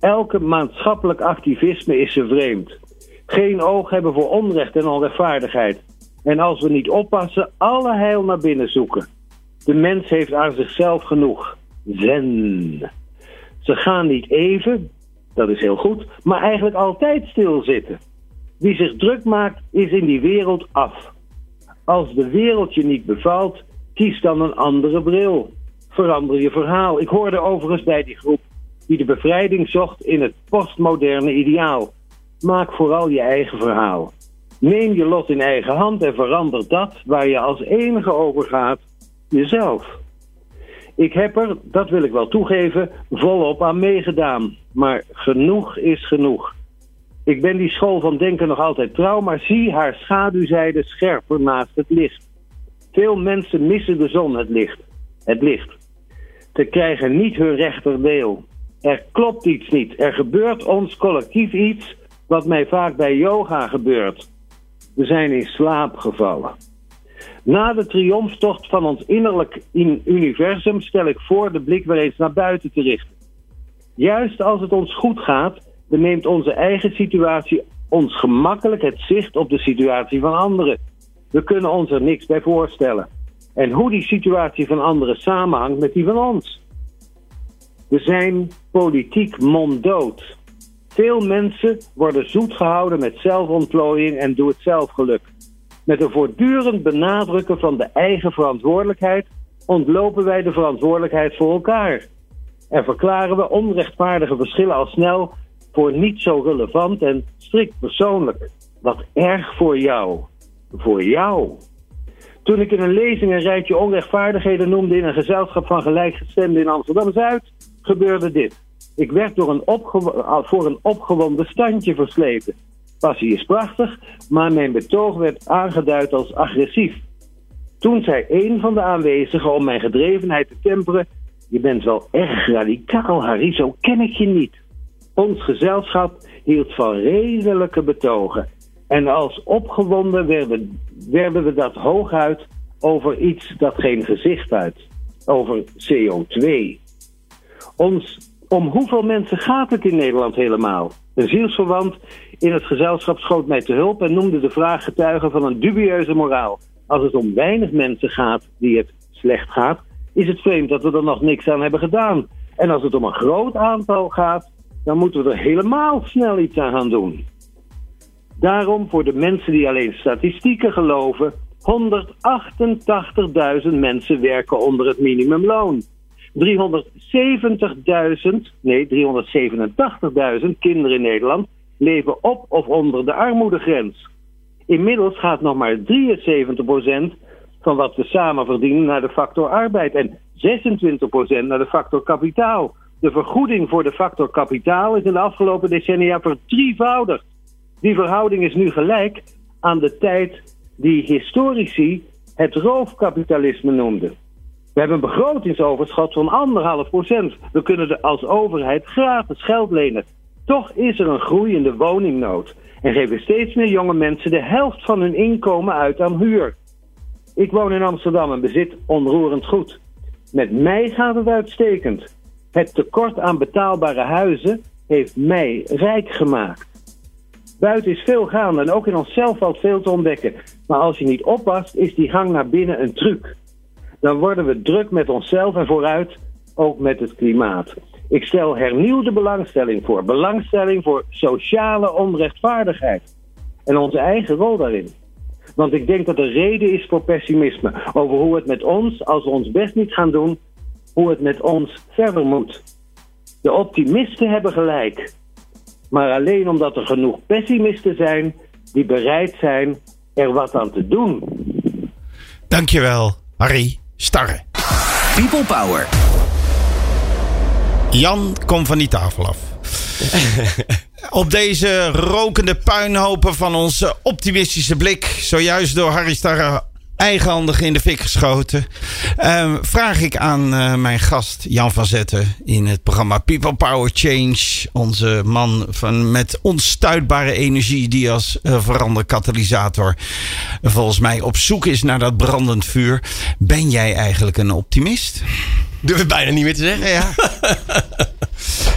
Elke maatschappelijk activisme is ze vreemd. Geen oog hebben voor onrecht en onrechtvaardigheid. En als we niet oppassen, alle heil naar binnen zoeken. De mens heeft aan zichzelf genoeg. Zen. Ze gaan niet even, dat is heel goed, maar eigenlijk altijd stilzitten. Wie zich druk maakt, is in die wereld af. Als de wereld je niet bevalt, kies dan een andere bril. Verander je verhaal. Ik hoorde overigens bij die groep die de bevrijding zocht in het postmoderne ideaal. Maak vooral je eigen verhaal. Neem je lot in eigen hand en verander dat waar je als enige over gaat, jezelf. Ik heb er, dat wil ik wel toegeven, volop aan meegedaan. Maar genoeg is genoeg. Ik ben die school van denken nog altijd trouw, maar zie haar schaduwzijde scherper naast het licht. Veel mensen missen de zon, het licht. Het licht. Te krijgen niet hun rechterdeel. Er klopt iets niet. Er gebeurt ons collectief iets wat mij vaak bij yoga gebeurt. We zijn in slaap gevallen. Na de triomftocht van ons innerlijk universum stel ik voor de blik weer eens naar buiten te richten. Juist als het ons goed gaat, neemt onze eigen situatie ons gemakkelijk het zicht op de situatie van anderen. We kunnen ons er niks bij voorstellen. En hoe die situatie van anderen samenhangt met die van ons. We zijn politiek monddood. Veel mensen worden zoet gehouden met zelfontplooiing en doe-het-zelf-geluk. Met een voortdurend benadrukken van de eigen verantwoordelijkheid ontlopen wij de verantwoordelijkheid voor elkaar. En verklaren we onrechtvaardige verschillen al snel voor niet zo relevant en strikt persoonlijk. Wat erg voor jou. Voor jou. Toen ik in een lezing een rijtje onrechtvaardigheden noemde in een gezelschap van gelijkgestemden in Amsterdam-Zuid, gebeurde dit. Ik werd door een voor een opgewonden standje versleten. Passie is prachtig, maar mijn betoog werd aangeduid als agressief. Toen zei een van de aanwezigen om mijn gedrevenheid te temperen: Je bent wel erg radicaal, Harry, zo ken ik je niet. Ons gezelschap hield van redelijke betogen. En als opgewonden werden, werden we dat hooguit over iets dat geen gezicht uit. Over CO2. Ons, om hoeveel mensen gaat het in Nederland helemaal? Een zielsverwant in het gezelschap schoot mij te hulp en noemde de vraag getuige van een dubieuze moraal. Als het om weinig mensen gaat die het slecht gaat, is het vreemd dat we er nog niks aan hebben gedaan. En als het om een groot aantal gaat, dan moeten we er helemaal snel iets aan gaan doen. Daarom voor de mensen die alleen statistieken geloven, 188.000 mensen werken onder het minimumloon. 370.000, nee 387.000 kinderen in Nederland leven op of onder de armoedegrens. Inmiddels gaat nog maar 73% van wat we samen verdienen naar de factor arbeid en 26% naar de factor kapitaal. De vergoeding voor de factor kapitaal is in de afgelopen decennia verdrievoudigd. Die verhouding is nu gelijk aan de tijd die historici het roofkapitalisme noemden. We hebben een begrotingsoverschot van anderhalf procent. We kunnen als overheid gratis geld lenen. Toch is er een groeiende woningnood en geven steeds meer jonge mensen de helft van hun inkomen uit aan huur. Ik woon in Amsterdam en bezit onroerend goed. Met mij gaat het uitstekend. Het tekort aan betaalbare huizen heeft mij rijk gemaakt. Buiten is veel gaande en ook in onszelf valt veel te ontdekken. Maar als je niet oppast, is die gang naar binnen een truc. Dan worden we druk met onszelf en vooruit ook met het klimaat. Ik stel hernieuwde belangstelling voor. Belangstelling voor sociale onrechtvaardigheid. En onze eigen rol daarin. Want ik denk dat er reden is voor pessimisme. Over hoe het met ons, als we ons best niet gaan doen, hoe het met ons verder moet. De optimisten hebben gelijk. Maar alleen omdat er genoeg pessimisten zijn die bereid zijn er wat aan te doen. Dankjewel, Harry Starre. People Power. Jan, kom van die tafel af. (laughs) Op deze rokende puinhopen van onze optimistische blik, zojuist door Harry Starre eigenhandig in de fik geschoten, ehm, vraag ik aan eh, mijn gast Jan van Zetten in het programma People Power Change. Onze man van, met onstuitbare energie die als uh, veranderkatalysator volgens mij op zoek is naar dat brandend vuur. Ben jij eigenlijk een optimist? Durf ik bijna niet meer te zeggen. Ja. (laughs)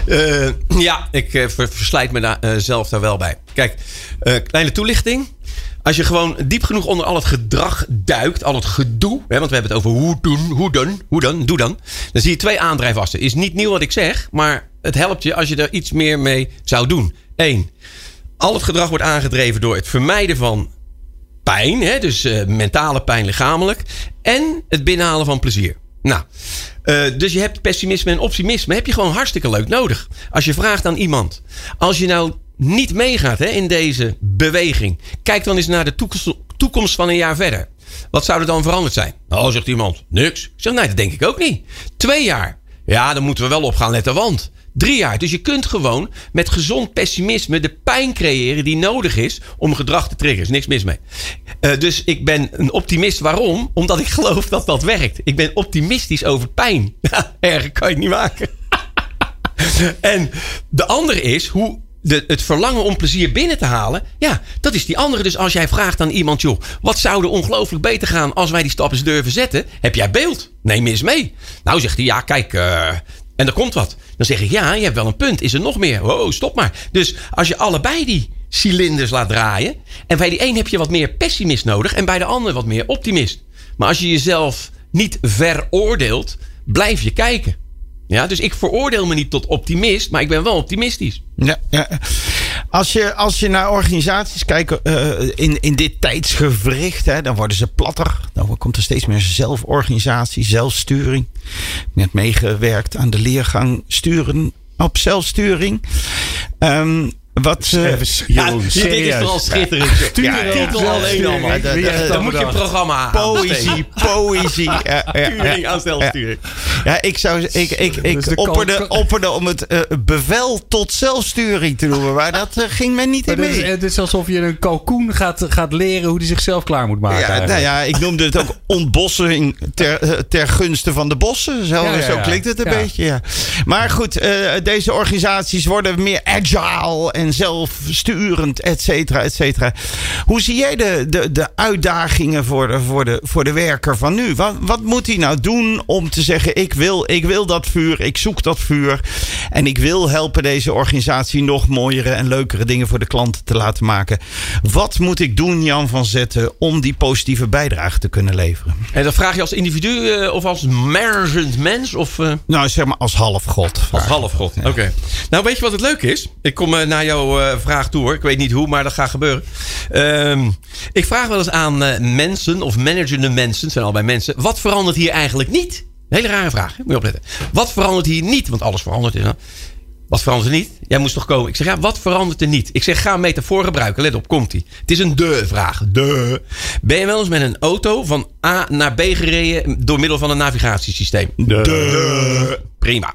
Eh, ja, ik eh, ver- verslijt me daar, eh, zelf daar wel bij. Kijk, eh, kleine toelichting. Als je gewoon diep genoeg onder al het gedrag duikt, al het gedoe, hè, want we hebben het over hoe doen, hoe dan, hoe dan, doe dan. Dan zie je twee aandrijfassen. Is niet nieuw wat ik zeg, maar het helpt je als je er iets meer mee zou doen. Eén, al het gedrag wordt aangedreven door het vermijden van pijn, hè, dus eh, mentale pijn lichamelijk, en het binnenhalen van plezier. Nou, eh, dus je hebt pessimisme en optimisme heb je gewoon hartstikke leuk nodig. Als je vraagt aan iemand, als je nou niet meegaat hè, in deze beweging, kijk dan eens naar de toekomst, van een jaar verder. Wat zou er dan veranderd zijn? Nou, zegt iemand, niks. Ik zeg, nee, dat denk ik ook niet. Twee jaar. Ja, dan moeten we wel opgaan, let de wand. Drie jaar. Dus je kunt gewoon met gezond pessimisme de pijn creëren die nodig is om gedrag te triggeren. Is niks mis mee. Eh, dus ik ben een optimist. Waarom? Omdat ik geloof dat dat werkt. Ik ben optimistisch over pijn. (laughs) Erger kan je het niet maken. (laughs) en de andere is hoe de, het verlangen om plezier binnen te halen. Ja, dat is die andere. Dus als jij vraagt aan iemand, joh, wat zou er ongelooflijk beter gaan als wij die stap eens durven zetten? Heb jij beeld? Neem eens mee. Nou, zegt hij, ja, kijk, eh, en er komt wat. Dan zeg ik, ja, je hebt wel een punt. Is er nog meer? Oh, stop maar. Dus als je allebei die cilinders laat draaien. En bij die een heb je wat meer pessimist nodig. En bij de ander wat meer optimist. Maar als je jezelf niet veroordeelt, blijf je kijken. Ja, dus ik veroordeel me niet tot optimist, maar ik ben wel optimistisch. Ja. Als, je, als je naar organisaties kijkt eh, in, in dit tijdsgevricht, hè, dan worden ze platter. Dan komt er steeds meer zelforganisatie, zelfsturing. Net meegewerkt aan de leergang sturen op zelfsturing. Ehm, wat, eh, Jeroen, dit is serieus. vooral schitterend. Ja, ja, titel ja. alleen al, man. Ja, Dan moet je een programma aan. Poëzie, poëzie. Ja, ja, ja. Sturing aan zelfsturing. Ja, ik zou ik, ik, ik Dus de opperde, opperde om het eh, bevel tot zelfsturing te noemen, maar dat eh, ging men niet in is- mee. Het is alsof je een kalkoen gaat, gaat leren hoe hij zichzelf klaar moet maken. Ja, nou ja, ik noemde het ook ontbossing ter, ter gunste van de bossen. Zo, Ja, ja, zo ja. klinkt het een Ja. beetje. Ja. Maar goed, eh, deze organisaties worden meer agile en zelfsturend, et cetera, et cetera. Hoe zie jij de, de, de uitdagingen voor de, voor, de, voor de werker van nu? Wat, wat moet hij nou doen om te zeggen: ik wil, ik wil dat vuur, ik zoek dat vuur. En ik wil helpen deze organisatie nog mooiere en leukere dingen voor de klanten te laten maken. Wat moet ik doen, Jan van Zetten, om die positieve bijdrage te kunnen leveren? En dan vraag je als individu eh, of als managend mens of eh, Nou, zeg maar als halfgod. als halfgod. Oké. Nou, weet je wat het leuke is? Ik kom eh, naar jouw eh, vraag toe hoor. Ik weet niet hoe, maar dat gaat gebeuren. Ehm, ik vraag wel eens aan eh, mensen of managende mensen, het zijn allebei mensen. Wat verandert hier eigenlijk niet? Een hele rare vraag. hè? Moet je opletten. Wat verandert hier niet? Want alles verandert. Is, wat verandert er niet? Jij moest toch komen? Ik zeg, ja, wat verandert er niet? Ik zeg, ga een metafoor gebruiken. Let op, komt ie. Het is een de-vraag. De. Ben je wel eens met een auto van A naar B gereden door middel van een navigatiesysteem? De. Prima.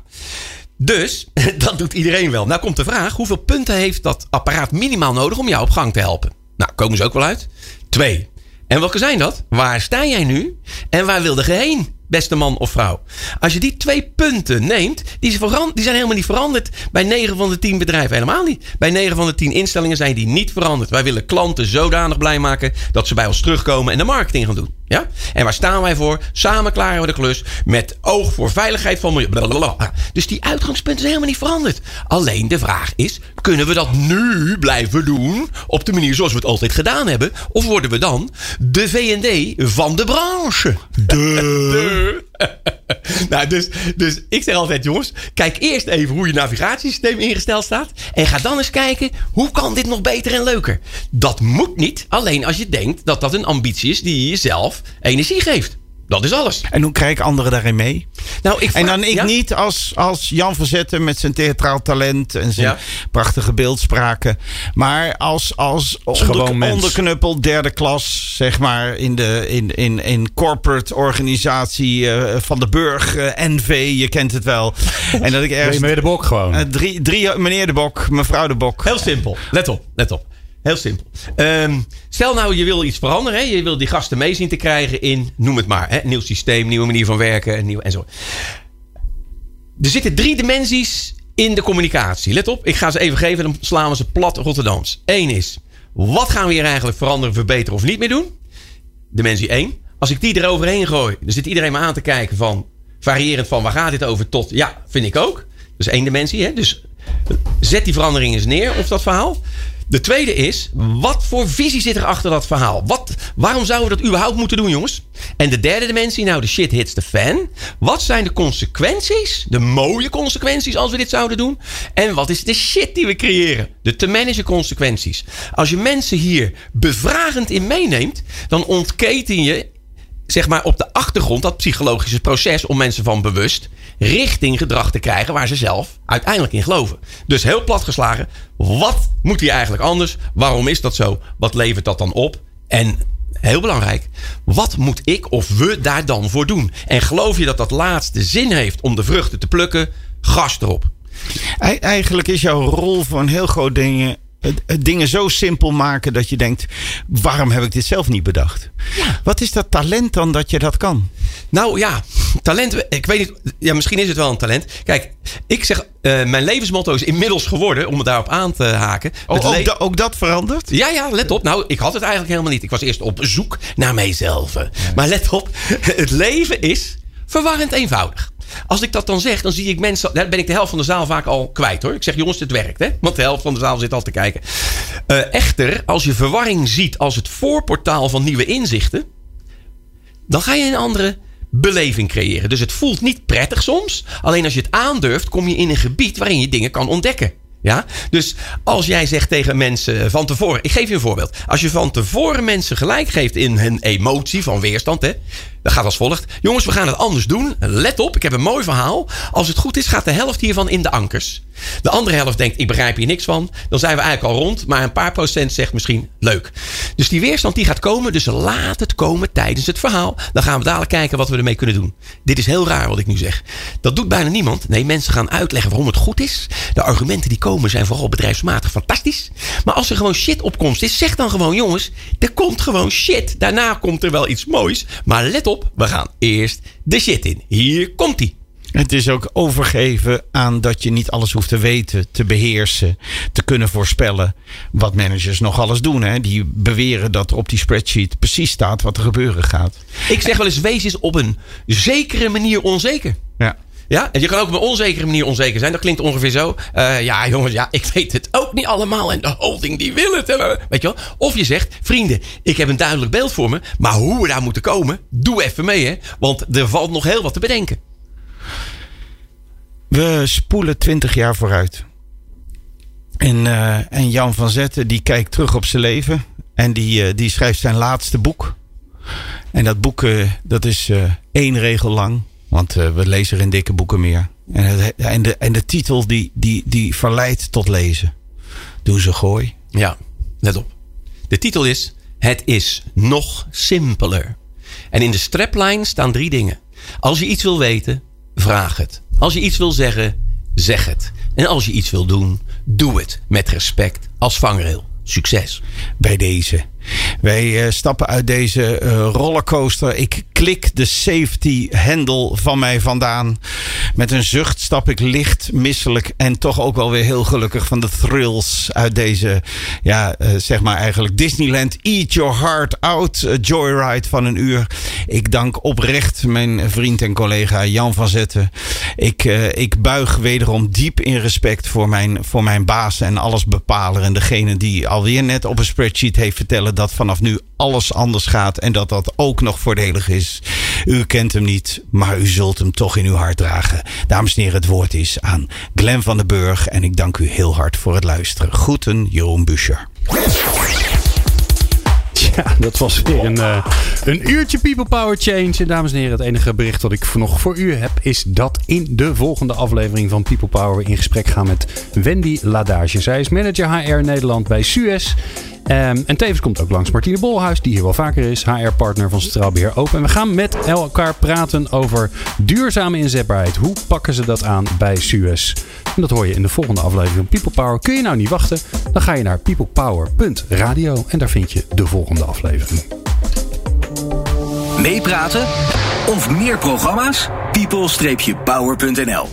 Dus, (laughs) dat doet iedereen wel. Nou komt de vraag, hoeveel punten heeft dat apparaat minimaal nodig om jou op gang te helpen? Nou, komen ze ook wel uit? Twee. En welke zijn dat? Waar sta jij nu? En waar wilde je heen? Beste man of vrouw. Als je die twee punten neemt, die, die zijn helemaal niet veranderd bij 9 van de 10 bedrijven. Helemaal niet. Bij 9 van de 10 instellingen zijn die niet veranderd. Wij willen klanten zodanig blij maken dat ze bij ons terugkomen en de marketing gaan doen. Ja? En waar staan wij voor? Samen klaren we de klus met oog voor veiligheid van milieu. Blablabla. Dus die uitgangspunten zijn helemaal niet veranderd. Alleen de vraag is: kunnen we dat nu blijven doen op de manier zoals we het altijd gedaan hebben? Of worden we dan de VD van de branche? De. (laughs) (laughs) nou, dus, dus ik zeg altijd, jongens, kijk eerst even hoe je navigatiesysteem ingesteld staat. En ga dan eens kijken, hoe kan dit nog beter en leuker? Dat moet niet, alleen als je denkt dat dat een ambitie is die jezelf energie geeft. Dat is alles. En hoe krijg ik anderen daarin mee? Nou, ik En dan ik ja? niet als, als Jan van Zetten met zijn theatraal talent en zijn Ja. prachtige beeldspraken. Maar als, als onder, onderknuppel derde klas, zeg maar, in de in, in, in corporate organisatie eh, van de Burg, eh, NV, je kent het wel. En dat ik ergens mee de bok gewoon? eh, drie, drie, meneer de Bok, mevrouw de Bok. Heel simpel. Let op, let op. Heel simpel. Ehm, stel nou, je wil iets veranderen. Hè? Je wil die gasten mee zien te krijgen in, noem het maar. Hè? Nieuw systeem, nieuwe manier van werken en, nieuw, en zo. Er zitten drie dimensies in de communicatie. Let op, ik ga ze even geven. Dan slaan we ze plat Rotterdams. Eén is, wat gaan we hier eigenlijk veranderen, verbeteren of niet meer doen? Dimensie 1. Als ik die eroverheen gooi, dan zit iedereen me aan te kijken van... variërend van waar gaat dit over tot ja, vind ik ook. Dat is één dimensie. Hè? Dus zet die verandering eens neer of dat verhaal. De tweede is, wat voor visie zit er achter dat verhaal? Wat, waarom zouden we dat überhaupt moeten doen, jongens? En de derde dimensie, nou, de shit hits the fan. Wat zijn de consequenties, de mooie consequenties als we dit zouden doen? En wat is de shit die we creëren? De te managen consequenties. Als je mensen hier bevragend in meeneemt, dan ontketen je zeg maar op de achtergrond dat psychologische proces om mensen van bewust richting gedrag te krijgen waar ze zelf uiteindelijk in geloven. Dus heel plat geslagen, wat moet hier eigenlijk anders? Waarom is dat zo? Wat levert dat dan op? En heel belangrijk, wat moet ik of we daar dan voor doen? En geloof je dat dat laatste zin heeft om de vruchten te plukken? Gas erop. Ei- Eigenlijk is jouw rol voor een heel groot ding. Dingen zo simpel maken dat je denkt: waarom heb ik dit zelf niet bedacht? Wat is dat talent dan dat je dat kan? Nou ja, talent. Ik weet niet. Ja, misschien is het wel een talent. Kijk, ik zeg. eh, mijn levensmotto is inmiddels geworden. Om het daarop aan te haken. Oh, ook, da- ook dat verandert? Ja, ja, let op. Nou, ik had het eigenlijk helemaal niet. Ik was eerst op zoek naar mijzelf. Maar let op, (laughs) het leven is verwarrend eenvoudig. Als ik dat dan zeg, dan zie ik mensen. Dan ben ik de helft van de zaal vaak al kwijt hoor. Ik zeg, jongens, dit werkt, hè? Want de helft van de zaal zit al te kijken. Eh, echter, als je verwarring ziet als het voorportaal van nieuwe inzichten. dan ga je een andere beleving creëren. Dus het voelt niet prettig soms. Alleen als je het aandurft, kom je in een gebied waarin je dingen kan ontdekken. Ja? Dus als jij zegt tegen mensen van tevoren. Ik geef je een voorbeeld. Als je van tevoren mensen gelijk geeft in hun emotie van weerstand. Hè, dat gaat als volgt. Jongens, we gaan het anders doen. Let op, ik heb een mooi verhaal. Als het goed is, gaat de helft hiervan in de ankers. De andere helft denkt, ik begrijp hier niks van. Dan zijn we eigenlijk al rond. Maar een paar procent zegt misschien leuk. Dus die weerstand die gaat komen. Dus laat het komen tijdens het verhaal. Dan gaan we dadelijk kijken wat we ermee kunnen doen. Dit is heel raar wat ik nu zeg. Dat doet bijna niemand. Nee, mensen gaan uitleggen waarom het goed is. De argumenten die komen zijn vooral bedrijfsmatig fantastisch. Maar als er gewoon shit opkomst is, zeg dan gewoon jongens, er komt gewoon shit. Daarna komt er wel iets moois. Maar let op, we gaan eerst de shit in. Hier komt ie. Het is ook overgeven aan dat je niet alles hoeft te weten, te beheersen, te kunnen voorspellen. Wat managers nog alles doen. Hè? Die beweren dat er op die spreadsheet precies staat wat er gebeuren gaat. Ik zeg wel eens, wees eens op een zekere manier onzeker. Ja. Ja, en je kan ook op een onzekere manier onzeker zijn. Dat klinkt ongeveer zo. Eh, ja, (laughs) jongens, ja, ik weet het ook niet allemaal. En de holding die wil het. Weet je wel? Of je zegt, vrienden, ik heb een duidelijk beeld voor me. Maar hoe we daar moeten komen, doe even mee, hè. Want er valt nog heel wat te bedenken. We spoelen twintig jaar vooruit. En, eh, en Jan van Zetten die kijkt terug op zijn leven. En die, eh, die schrijft zijn laatste boek. En dat boek dat is één regel lang. Want eh, we lezen in dikke boeken meer. En, het, en, de, en de titel die, die, die verleidt tot lezen. Doe ze gooi. Ja, let op. De titel is Het is nog simpeler. En in de strapline staan drie dingen. Als je iets wil weten, vraag het. Als je iets wil zeggen, zeg het. En als je iets wil doen, doe het met respect als vangrail. Succes. bij deze. Wij eh, stappen uit deze eh, rollercoaster. Ik klik de safety hendel van mij vandaan. Met een zucht stap ik licht, misselijk en toch ook wel weer heel gelukkig van de thrills uit deze, ja, eh, zeg maar eigenlijk Disneyland Eat Your Heart Out Joyride van een uur. Ik dank oprecht mijn vriend en collega Jan van Zetten. Ik, ik buig wederom diep in respect voor mijn, voor mijn baas en alles bepaler. En degene die alweer net op een spreadsheet heeft vertellen dat vanaf nu alles anders gaat. En dat dat ook nog voordelig is. U kent hem niet, maar u zult hem toch in uw hart dragen. Dames en heren, het woord is aan Glenn van den Burg. En ik dank u heel hard voor het luisteren. Groeten, Jeroen Buscher. Ja, dat was weer een, uh, een uurtje People Power Change. En dames en heren, het enige bericht dat ik nog voor u heb... is dat in de volgende aflevering van People Power... we in gesprek gaan met Wendy Ladage. Zij is manager HR Nederland bij Suez... Um, en tevens komt ook langs Martine Bolhuis, die hier wel vaker is, HR-partner van Centraal Beheer Open. En we gaan met elkaar praten over duurzame inzetbaarheid. Hoe pakken ze dat aan bij Suez? En dat hoor je in de volgende aflevering van People Power. Kun je nou niet wachten? Dan ga je naar peoplepower.radio en daar vind je de volgende aflevering. Meepraten of meer programma's? people-power.nl